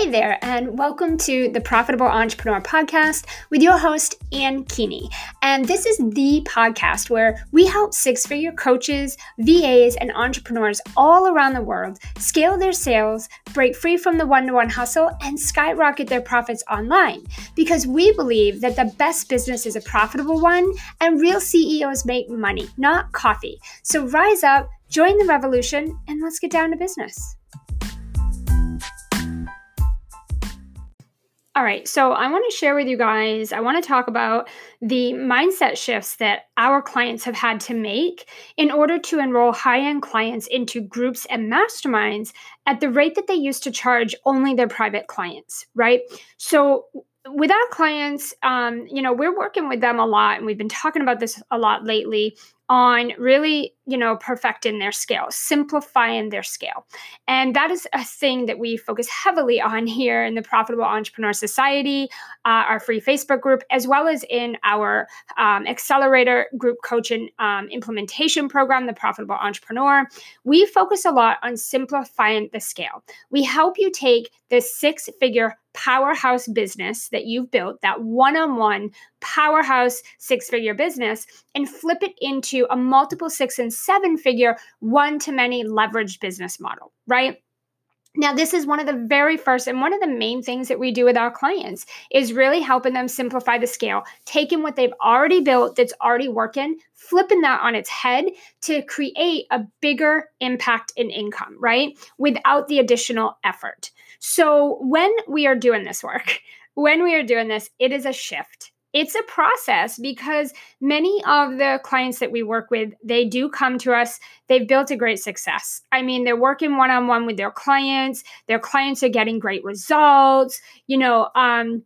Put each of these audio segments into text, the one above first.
Hey there, and welcome to the Profitable Entrepreneur Podcast with your host, Ann Keeney. And this is the podcast where we help six figure coaches, VAs, and entrepreneurs all around the world scale their sales, break free from the one to one hustle, and skyrocket their profits online. Because we believe that the best business is a profitable one, and real CEOs make money, not coffee. So rise up, join the revolution, and let's get down to business. All right, so I want to share with you guys, I want to talk about the mindset shifts that our clients have had to make in order to enroll high end clients into groups and masterminds at the rate that they used to charge only their private clients, right? So, with our clients, um, you know, we're working with them a lot, and we've been talking about this a lot lately on really, you know, perfecting their scale, simplifying their scale. And that is a thing that we focus heavily on here in the Profitable Entrepreneur Society, uh, our free Facebook group, as well as in our um, accelerator group coaching um, implementation program, the Profitable Entrepreneur. We focus a lot on simplifying the scale. We help you take this six figure powerhouse business that you've built, that one on one powerhouse six figure business, and flip it into a multiple six and seven figure one to many leveraged business model, right? Now, this is one of the very first and one of the main things that we do with our clients is really helping them simplify the scale, taking what they've already built that's already working, flipping that on its head to create a bigger impact in income, right? Without the additional effort. So, when we are doing this work, when we are doing this, it is a shift it's a process because many of the clients that we work with they do come to us they've built a great success i mean they're working one-on-one with their clients their clients are getting great results you know um,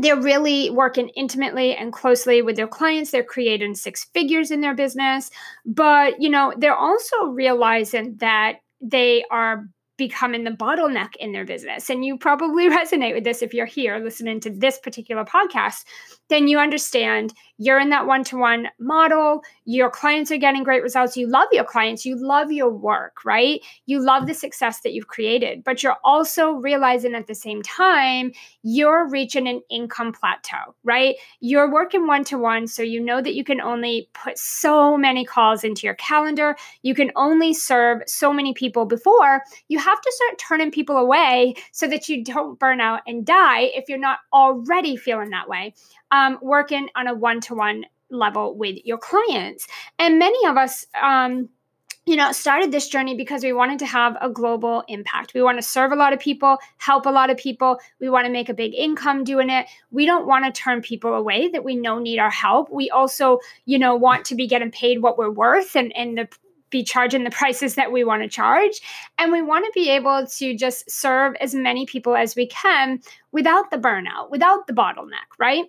they're really working intimately and closely with their clients they're creating six figures in their business but you know they're also realizing that they are becoming the bottleneck in their business. And you probably resonate with this if you're here listening to this particular podcast, then you understand you're in that one to one model. Your clients are getting great results. You love your clients. You love your work, right? You love the success that you've created, but you're also realizing at the same time you're reaching an income plateau, right? You're working one to one. So you know that you can only put so many calls into your calendar. You can only serve so many people before you have to start turning people away so that you don't burn out and die if you're not already feeling that way um, working on a one to one level with your clients. And many of us, um, you know, started this journey because we wanted to have a global impact. We want to serve a lot of people, help a lot of people. We want to make a big income doing it. We don't want to turn people away that we know need our help. We also, you know, want to be getting paid what we're worth and, and the be charging the prices that we want to charge. And we want to be able to just serve as many people as we can without the burnout, without the bottleneck, right?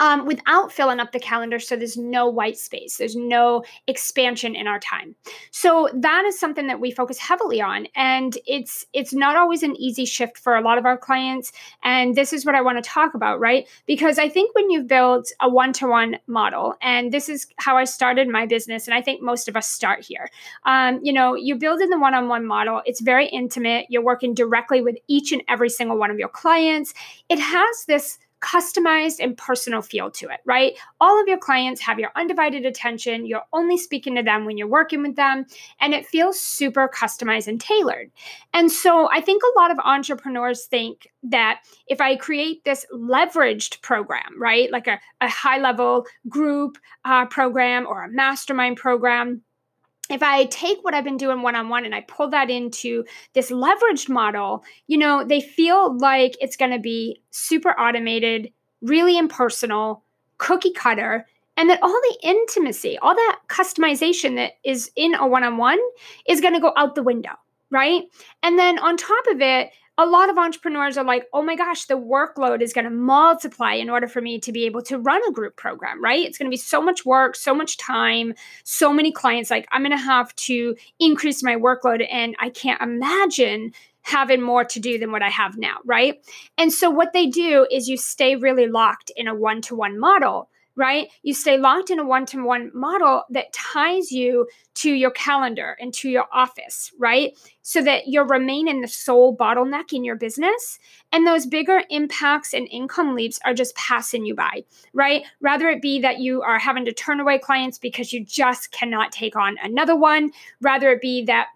Um, without filling up the calendar so there's no white space there's no expansion in our time. So that is something that we focus heavily on and it's it's not always an easy shift for a lot of our clients and this is what i want to talk about right? Because i think when you've built a one-to-one model and this is how i started my business and i think most of us start here um, you know you build in the one-on-one model it's very intimate you're working directly with each and every single one of your clients. It has this customized and personal feel to it, right? All of your clients have your undivided attention. You're only speaking to them when you're working with them, and it feels super customized and tailored. And so I think a lot of entrepreneurs think that if I create this leveraged program, right, like a, a high level group uh, program or a mastermind program, if I take what I've been doing one on one and I pull that into this leveraged model, you know, they feel like it's going to be super automated, really impersonal, cookie cutter, and that all the intimacy, all that customization that is in a one on one is going to go out the window, right? And then on top of it, a lot of entrepreneurs are like, oh my gosh, the workload is going to multiply in order for me to be able to run a group program, right? It's going to be so much work, so much time, so many clients. Like, I'm going to have to increase my workload, and I can't imagine having more to do than what I have now, right? And so, what they do is you stay really locked in a one to one model right? You stay locked in a one to one model that ties you to your calendar and to your office, right? So that you'll remain in the sole bottleneck in your business. And those bigger impacts and income leaps are just passing you by, right? Rather it be that you are having to turn away clients because you just cannot take on another one, rather it be that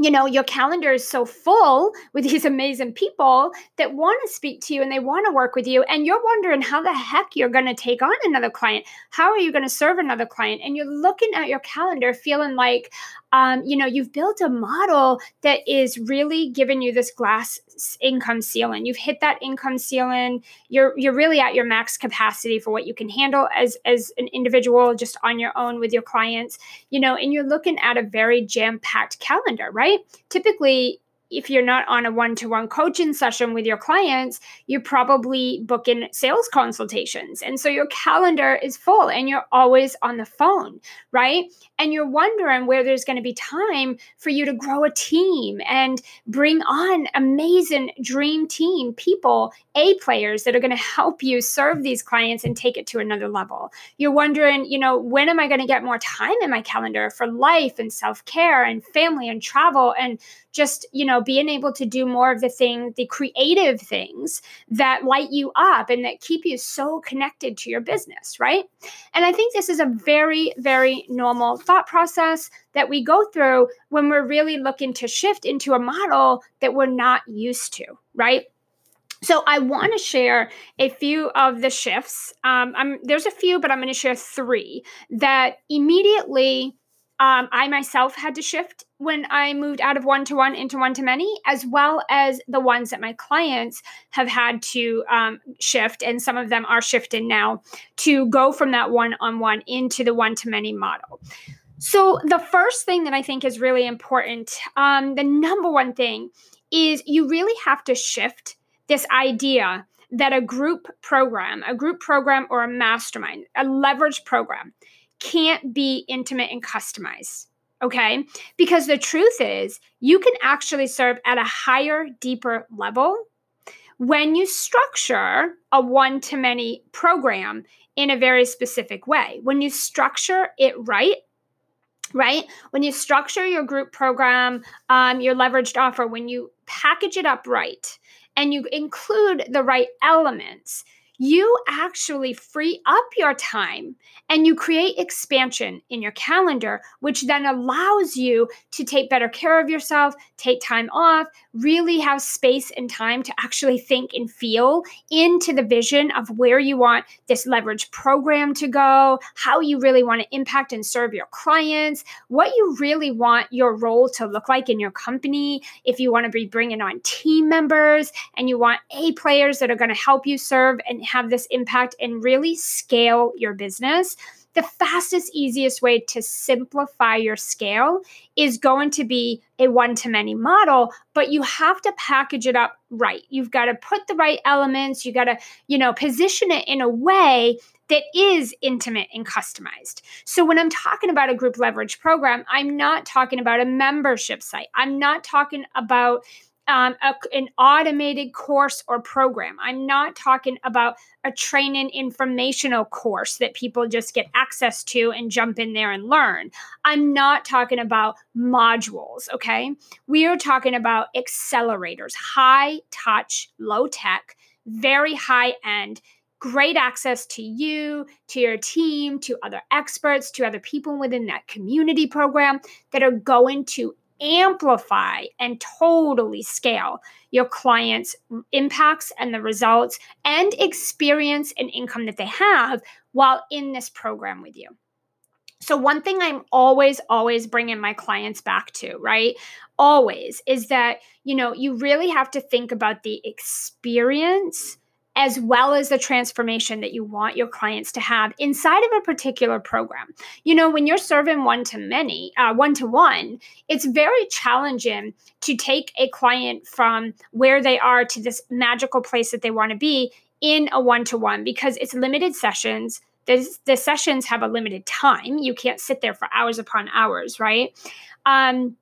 you know, your calendar is so full with these amazing people that want to speak to you and they want to work with you. And you're wondering how the heck you're going to take on another client. How are you going to serve another client? And you're looking at your calendar feeling like, um, you know, you've built a model that is really giving you this glass income ceiling. You've hit that income ceiling. You're you're really at your max capacity for what you can handle as as an individual, just on your own with your clients. You know, and you're looking at a very jam packed calendar, right? Typically, if you're not on a one-to-one coaching session with your clients you're probably booking sales consultations. And so your calendar is full and you're always on the phone right? And you're wondering where there's going to be time for you to grow a team and bring on amazing dream team people a players that are going to help you serve these clients and take it to another level. You're wondering you know when am i going to get more time in my calendar for life and self-care and family and travel and just you know being able to do more of the thing the creative things that light you up and that keep you so connected to your business right and i think this is a very very normal thought process that we go through when we're really looking to shift into a model that we're not used to right so I want to share a few of the shifts. Um, there's a few, but I'm going to share three that immediately um, I myself had to shift when I moved out of one to one into one to many, as well as the ones that my clients have had to um, shift, and some of them are shifting now to go from that one on one into the one to many model. So, the first thing that I think is really important, um, the number one thing, is you really have to shift this idea that a group program, a group program or a mastermind, a leverage program, can't be intimate and customized. Okay. Because the truth is, you can actually serve at a higher, deeper level when you structure a one to many program in a very specific way. When you structure it right, right? When you structure your group program, um, your leveraged offer, when you package it up right and you include the right elements, you actually free up your time and you create expansion in your calendar, which then allows you to take better care of yourself, take time off, really have space and time to actually think and feel into the vision of where you want this leverage program to go, how you really want to impact and serve your clients, what you really want your role to look like in your company. If you want to be bringing on team members and you want A players that are going to help you serve and have this impact and really scale your business, the fastest, easiest way to simplify your scale is going to be a one to many model, but you have to package it up right. You've got to put the right elements, you got to, you know, position it in a way that is intimate and customized. So when I'm talking about a group leverage program, I'm not talking about a membership site. I'm not talking about um, a, an automated course or program. I'm not talking about a training informational course that people just get access to and jump in there and learn. I'm not talking about modules, okay? We are talking about accelerators, high touch, low tech, very high end great access to you, to your team, to other experts, to other people within that community program that are going to amplify and totally scale your clients' impacts and the results and experience and income that they have while in this program with you. So, one thing I'm always, always bringing my clients back to, right? Always is that, you know, you really have to think about the experience as well as the transformation that you want your clients to have inside of a particular program. You know, when you're serving one to many, uh, one to one, it's very challenging to take a client from where they are to this magical place that they want to be in a one to one because it's limited sessions. The, the sessions have a limited time. You can't sit there for hours upon hours, right? Um,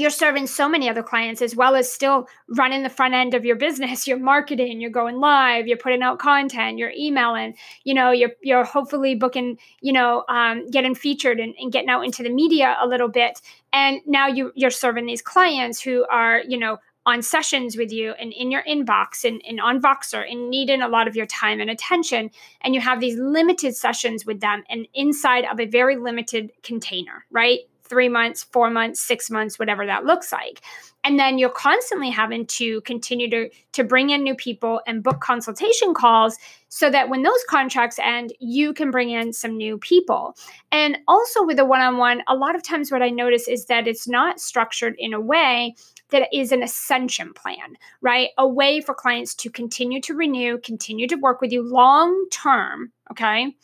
you're serving so many other clients as well as still running the front end of your business you're marketing you're going live you're putting out content you're emailing you know you're you're hopefully booking you know um, getting featured and, and getting out into the media a little bit and now you you're serving these clients who are you know on sessions with you and in your inbox and, and on Voxer and needing a lot of your time and attention. And you have these limited sessions with them and inside of a very limited container, right? Three months, four months, six months, whatever that looks like. And then you're constantly having to continue to, to bring in new people and book consultation calls so that when those contracts end, you can bring in some new people. And also with a one on one, a lot of times what I notice is that it's not structured in a way that is an ascension plan, right? A way for clients to continue to renew, continue to work with you long term. Okay.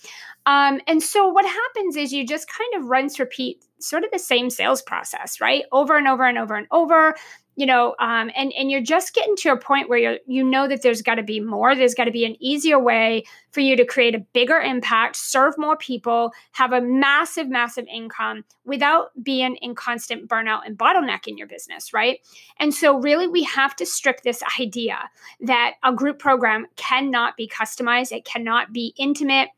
Um, and so what happens is you just kind of rinse, repeat sort of the same sales process, right? Over and over and over and over you know um, and and you're just getting to a point where you you know that there's got to be more there's got to be an easier way for you to create a bigger impact serve more people have a massive massive income without being in constant burnout and bottleneck in your business right and so really we have to strip this idea that a group program cannot be customized it cannot be intimate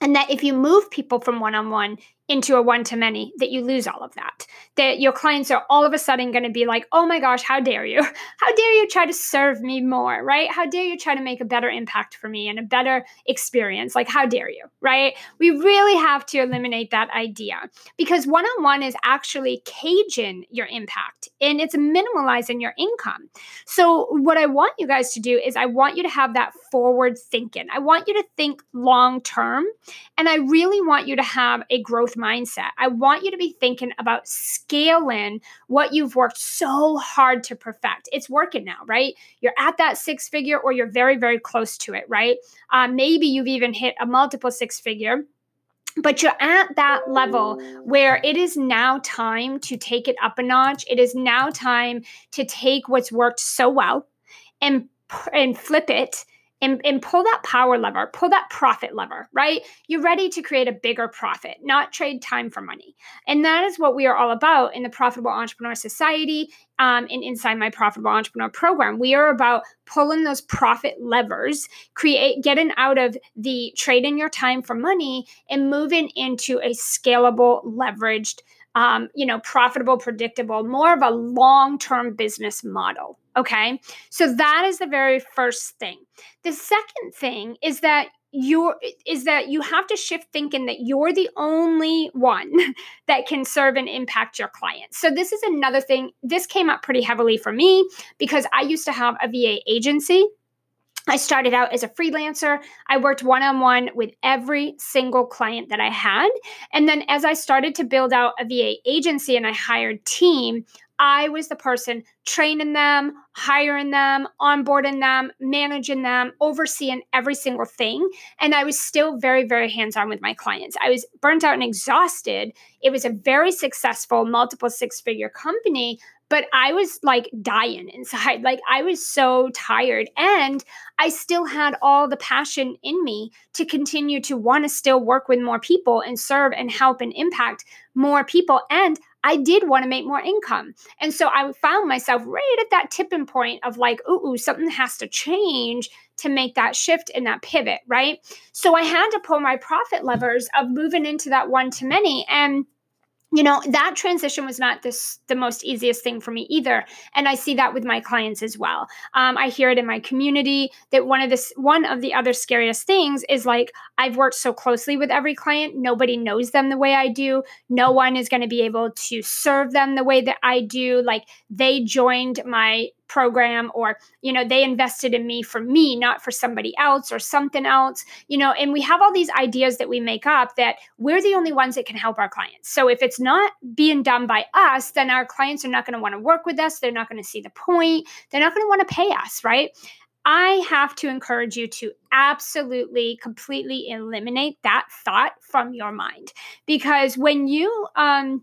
and that if you move people from one on one into a one to many that you lose all of that. That your clients are all of a sudden going to be like oh my gosh how dare you. How dare you try to serve me more right? How dare you try to make a better impact for me and a better experience. Like how dare you right? We really have to eliminate that idea because one-on-one is actually caging your impact and it's minimalizing your income. So what i want you guys to do is i want you to have that forward thinking. I want you to think long term and i really want you to have a growth mindset. I want you to be thinking about scaling what you've worked so hard to perfect. It's working now, right? You're at that six figure or you're very, very close to it, right? Uh, maybe you've even hit a multiple six figure but you're at that level where it is now time to take it up a notch. It is now time to take what's worked so well and and flip it and, and pull that power lever, pull that profit lever, right? You're ready to create a bigger profit, not trade time for money. And that is what we are all about in the Profitable Entrepreneur Society um, and inside my Profitable Entrepreneur program. We are about pulling those profit levers, create, getting out of the trading your time for money and moving into a scalable, leveraged um, you know, profitable, predictable, more of a long term business model. Okay. So that is the very first thing. The second thing is that you're is that you have to shift thinking that you're the only one that can serve and impact your clients. So this is another thing. This came up pretty heavily for me because I used to have a VA agency I started out as a freelancer. I worked one on one with every single client that I had. And then as I started to build out a VA agency and I hired team, I was the person training them, hiring them, onboarding them, managing them, overseeing every single thing. And I was still very, very hands on with my clients. I was burnt out and exhausted. It was a very successful multiple six figure company, but I was like dying inside. Like I was so tired. And I still had all the passion in me to continue to want to still work with more people and serve and help and impact more people. And I did want to make more income. And so I found myself right at that tipping point of like, ooh, ooh, something has to change to make that shift and that pivot, right? So I had to pull my profit levers of moving into that one to many. And you know that transition was not this the most easiest thing for me either and i see that with my clients as well. Um, i hear it in my community that one of this one of the other scariest things is like i've worked so closely with every client nobody knows them the way i do no one is going to be able to serve them the way that i do like they joined my program or you know they invested in me for me not for somebody else or something else you know and we have all these ideas that we make up that we're the only ones that can help our clients so if it's not being done by us then our clients are not going to want to work with us they're not going to see the point they're not going to want to pay us right I have to encourage you to absolutely, completely eliminate that thought from your mind. Because when you, um,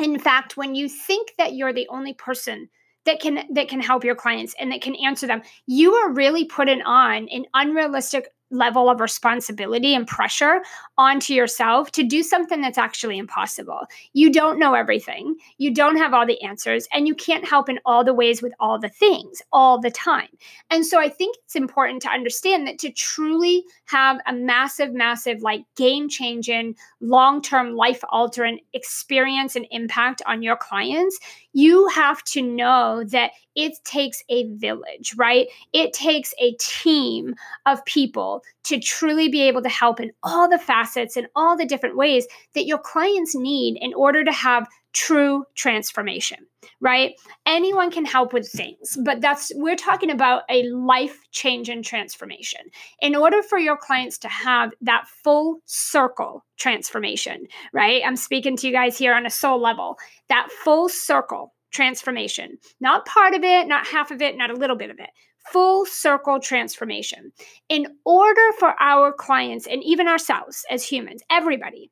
in fact, when you think that you're the only person that can that can help your clients and that can answer them. You are really putting on an unrealistic level of responsibility and pressure onto yourself to do something that's actually impossible. You don't know everything, you don't have all the answers, and you can't help in all the ways with all the things all the time. And so I think it's important to understand that to truly have a massive, massive, like game changing, long term, life altering experience and impact on your clients, you have to know that it takes a village, right? It takes a team of people to truly be able to help in all the facets and all the different ways that your clients need in order to have true transformation, right? Anyone can help with things, but that's we're talking about a life-changing transformation. In order for your clients to have that full circle transformation, right? I'm speaking to you guys here on a soul level. That full circle transformation, not part of it, not half of it, not a little bit of it. Full circle transformation. In order for our clients and even ourselves as humans, everybody,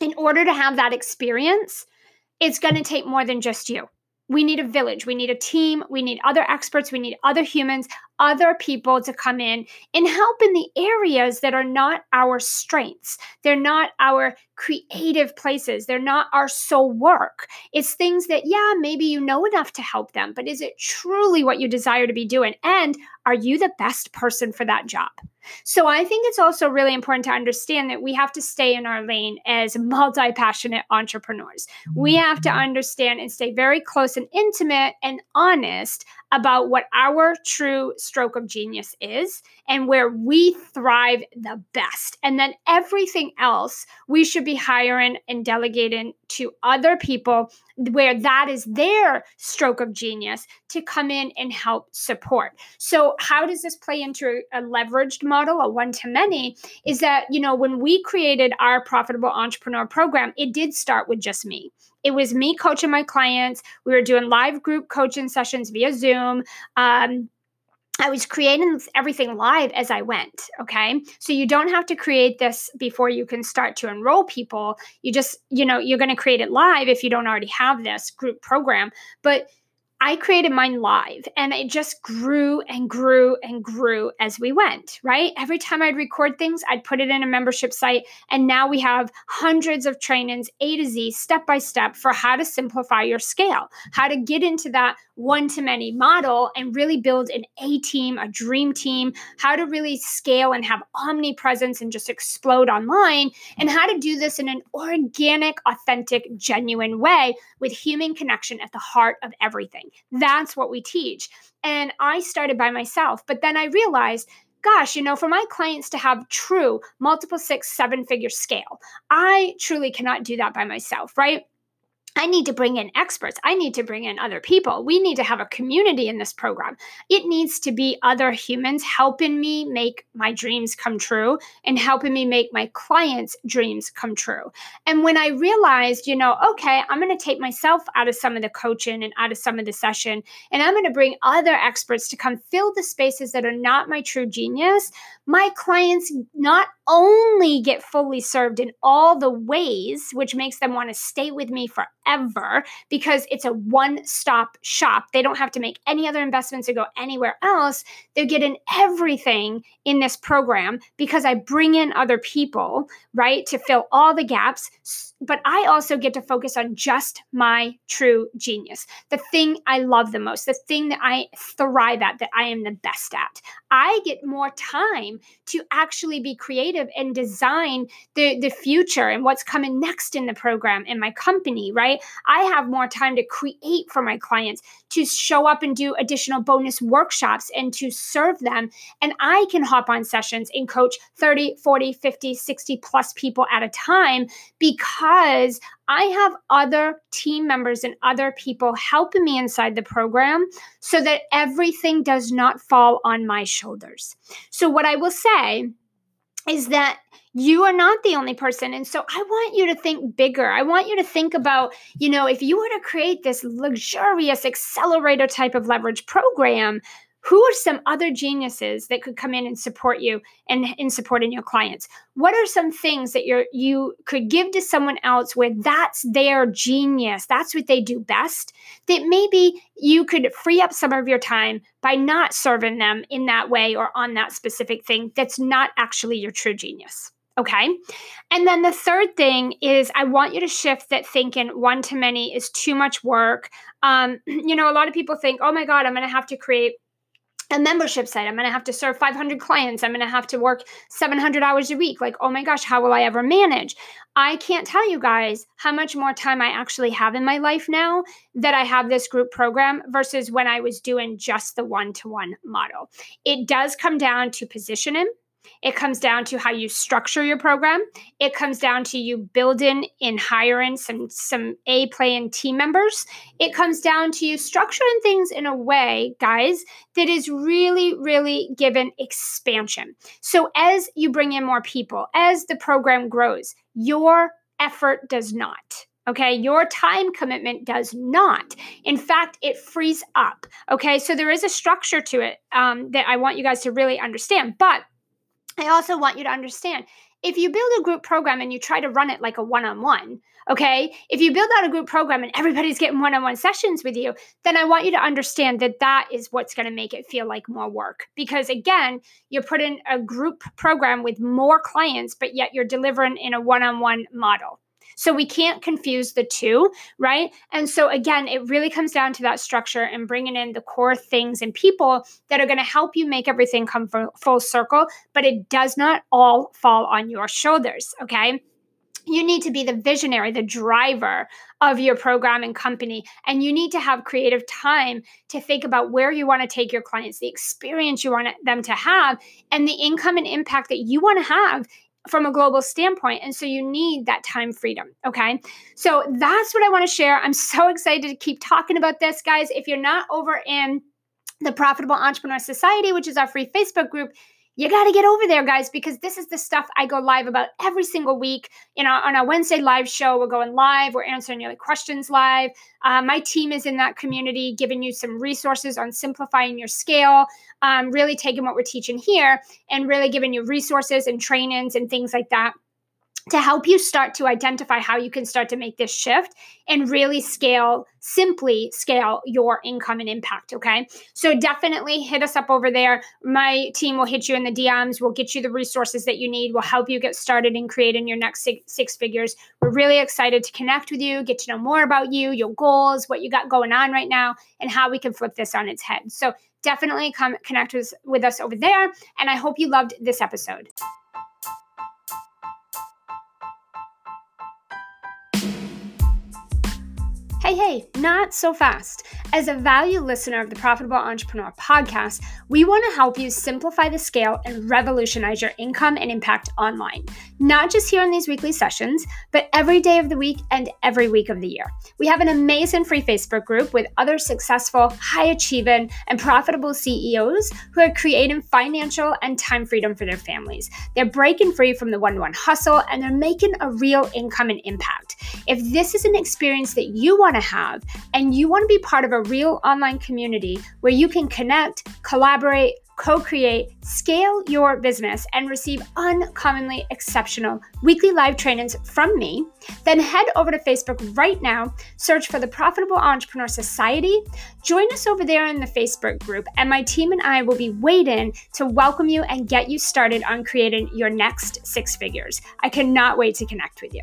in order to have that experience, it's going to take more than just you. We need a village. We need a team. We need other experts. We need other humans, other people to come in and help in the areas that are not our strengths. They're not our creative places. They're not our soul work. It's things that, yeah, maybe you know enough to help them, but is it truly what you desire to be doing? And are you the best person for that job? So I think it's also really important to understand that we have to stay in our lane as multi passionate entrepreneurs. We have to mm-hmm. understand and stay very close and intimate and honest about what our true stroke of genius is and where we thrive the best. And then everything else we should be hiring and delegating to other people where that is their stroke of genius to come in and help support. So, how does this play into a leveraged model, a one to many? Is that, you know, when we created our profitable entrepreneur program, it did start with just me. It was me coaching my clients. We were doing live group coaching sessions via Zoom. Um, I was creating everything live as I went. Okay. So you don't have to create this before you can start to enroll people. You just, you know, you're going to create it live if you don't already have this group program. But I created mine live and it just grew and grew and grew as we went, right? Every time I'd record things, I'd put it in a membership site. And now we have hundreds of trainings, A to Z, step by step, for how to simplify your scale, how to get into that one to many model and really build an A team, a dream team, how to really scale and have omnipresence and just explode online, and how to do this in an organic, authentic, genuine way with human connection at the heart of everything. That's what we teach. And I started by myself, but then I realized gosh, you know, for my clients to have true multiple six, seven figure scale, I truly cannot do that by myself, right? I need to bring in experts. I need to bring in other people. We need to have a community in this program. It needs to be other humans helping me make my dreams come true and helping me make my clients' dreams come true. And when I realized, you know, okay, I'm going to take myself out of some of the coaching and out of some of the session, and I'm going to bring other experts to come fill the spaces that are not my true genius, my clients not only get fully served in all the ways, which makes them want to stay with me forever because it's a one stop shop. They don't have to make any other investments or go anywhere else. They're getting everything in this program because I bring in other people, right, to fill all the gaps but I also get to focus on just my true genius, the thing I love the most, the thing that I thrive at, that I am the best at. I get more time to actually be creative and design the, the future and what's coming next in the program in my company, right? I have more time to create for my clients, to show up and do additional bonus workshops and to serve them. And I can hop on sessions and coach 30, 40, 50, 60 plus people at a time because I have other team members and other people helping me inside the program so that everything does not fall on my shoulders. So, what I will say is that you are not the only person. And so I want you to think bigger. I want you to think about, you know, if you were to create this luxurious accelerator type of leverage program, who are some other geniuses that could come in and support you and in supporting your clients what are some things that you're you could give to someone else where that's their genius that's what they do best that maybe you could free up some of your time by not serving them in that way or on that specific thing that's not actually your true genius Okay. And then the third thing is I want you to shift that thinking one to many is too much work. Um, you know, a lot of people think, oh my God, I'm going to have to create a membership site. I'm going to have to serve 500 clients. I'm going to have to work 700 hours a week. Like, oh my gosh, how will I ever manage? I can't tell you guys how much more time I actually have in my life now that I have this group program versus when I was doing just the one to one model. It does come down to positioning it comes down to how you structure your program. It comes down to you building and hiring some some A playing team members. It comes down to you structuring things in a way, guys, that is really, really given expansion. So as you bring in more people, as the program grows, your effort does not. Okay, your time commitment does not. In fact, it frees up. Okay, so there is a structure to it um, that I want you guys to really understand. But I also want you to understand if you build a group program and you try to run it like a one on one, okay, if you build out a group program and everybody's getting one on one sessions with you, then I want you to understand that that is what's going to make it feel like more work. Because again, you're putting a group program with more clients, but yet you're delivering in a one on one model. So we can't confuse the two, right? And so again, it really comes down to that structure and bringing in the core things and people that are going to help you make everything come full circle, but it does not all fall on your shoulders, okay? you need to be the visionary, the driver of your program and company. And you need to have creative time to think about where you want to take your clients, the experience you want them to have, and the income and impact that you want to have from a global standpoint. And so you need that time freedom. Okay. So that's what I want to share. I'm so excited to keep talking about this, guys. If you're not over in the Profitable Entrepreneur Society, which is our free Facebook group, you got to get over there, guys, because this is the stuff I go live about every single week. You know, on our Wednesday live show, we're going live. We're answering your questions live. Uh, my team is in that community, giving you some resources on simplifying your scale, um, really taking what we're teaching here and really giving you resources and trainings and things like that to help you start to identify how you can start to make this shift and really scale, simply scale your income and impact. Okay. So definitely hit us up over there. My team will hit you in the DMs. We'll get you the resources that you need. We'll help you get started in creating your next six, six figures. We're really excited to connect with you, get to know more about you, your goals, what you got going on right now, and how we can flip this on its head. So definitely come connect with, with us over there. And I hope you loved this episode. Hey, hey, not so fast. As a value listener of the Profitable Entrepreneur podcast, we want to help you simplify the scale and revolutionize your income and impact online. Not just here in these weekly sessions, but every day of the week and every week of the year. We have an amazing free Facebook group with other successful, high achieving, and profitable CEOs who are creating financial and time freedom for their families. They're breaking free from the one to one hustle and they're making a real income and impact. If this is an experience that you to have and you want to be part of a real online community where you can connect, collaborate, co create, scale your business, and receive uncommonly exceptional weekly live trainings from me, then head over to Facebook right now, search for the Profitable Entrepreneur Society, join us over there in the Facebook group, and my team and I will be waiting to welcome you and get you started on creating your next six figures. I cannot wait to connect with you.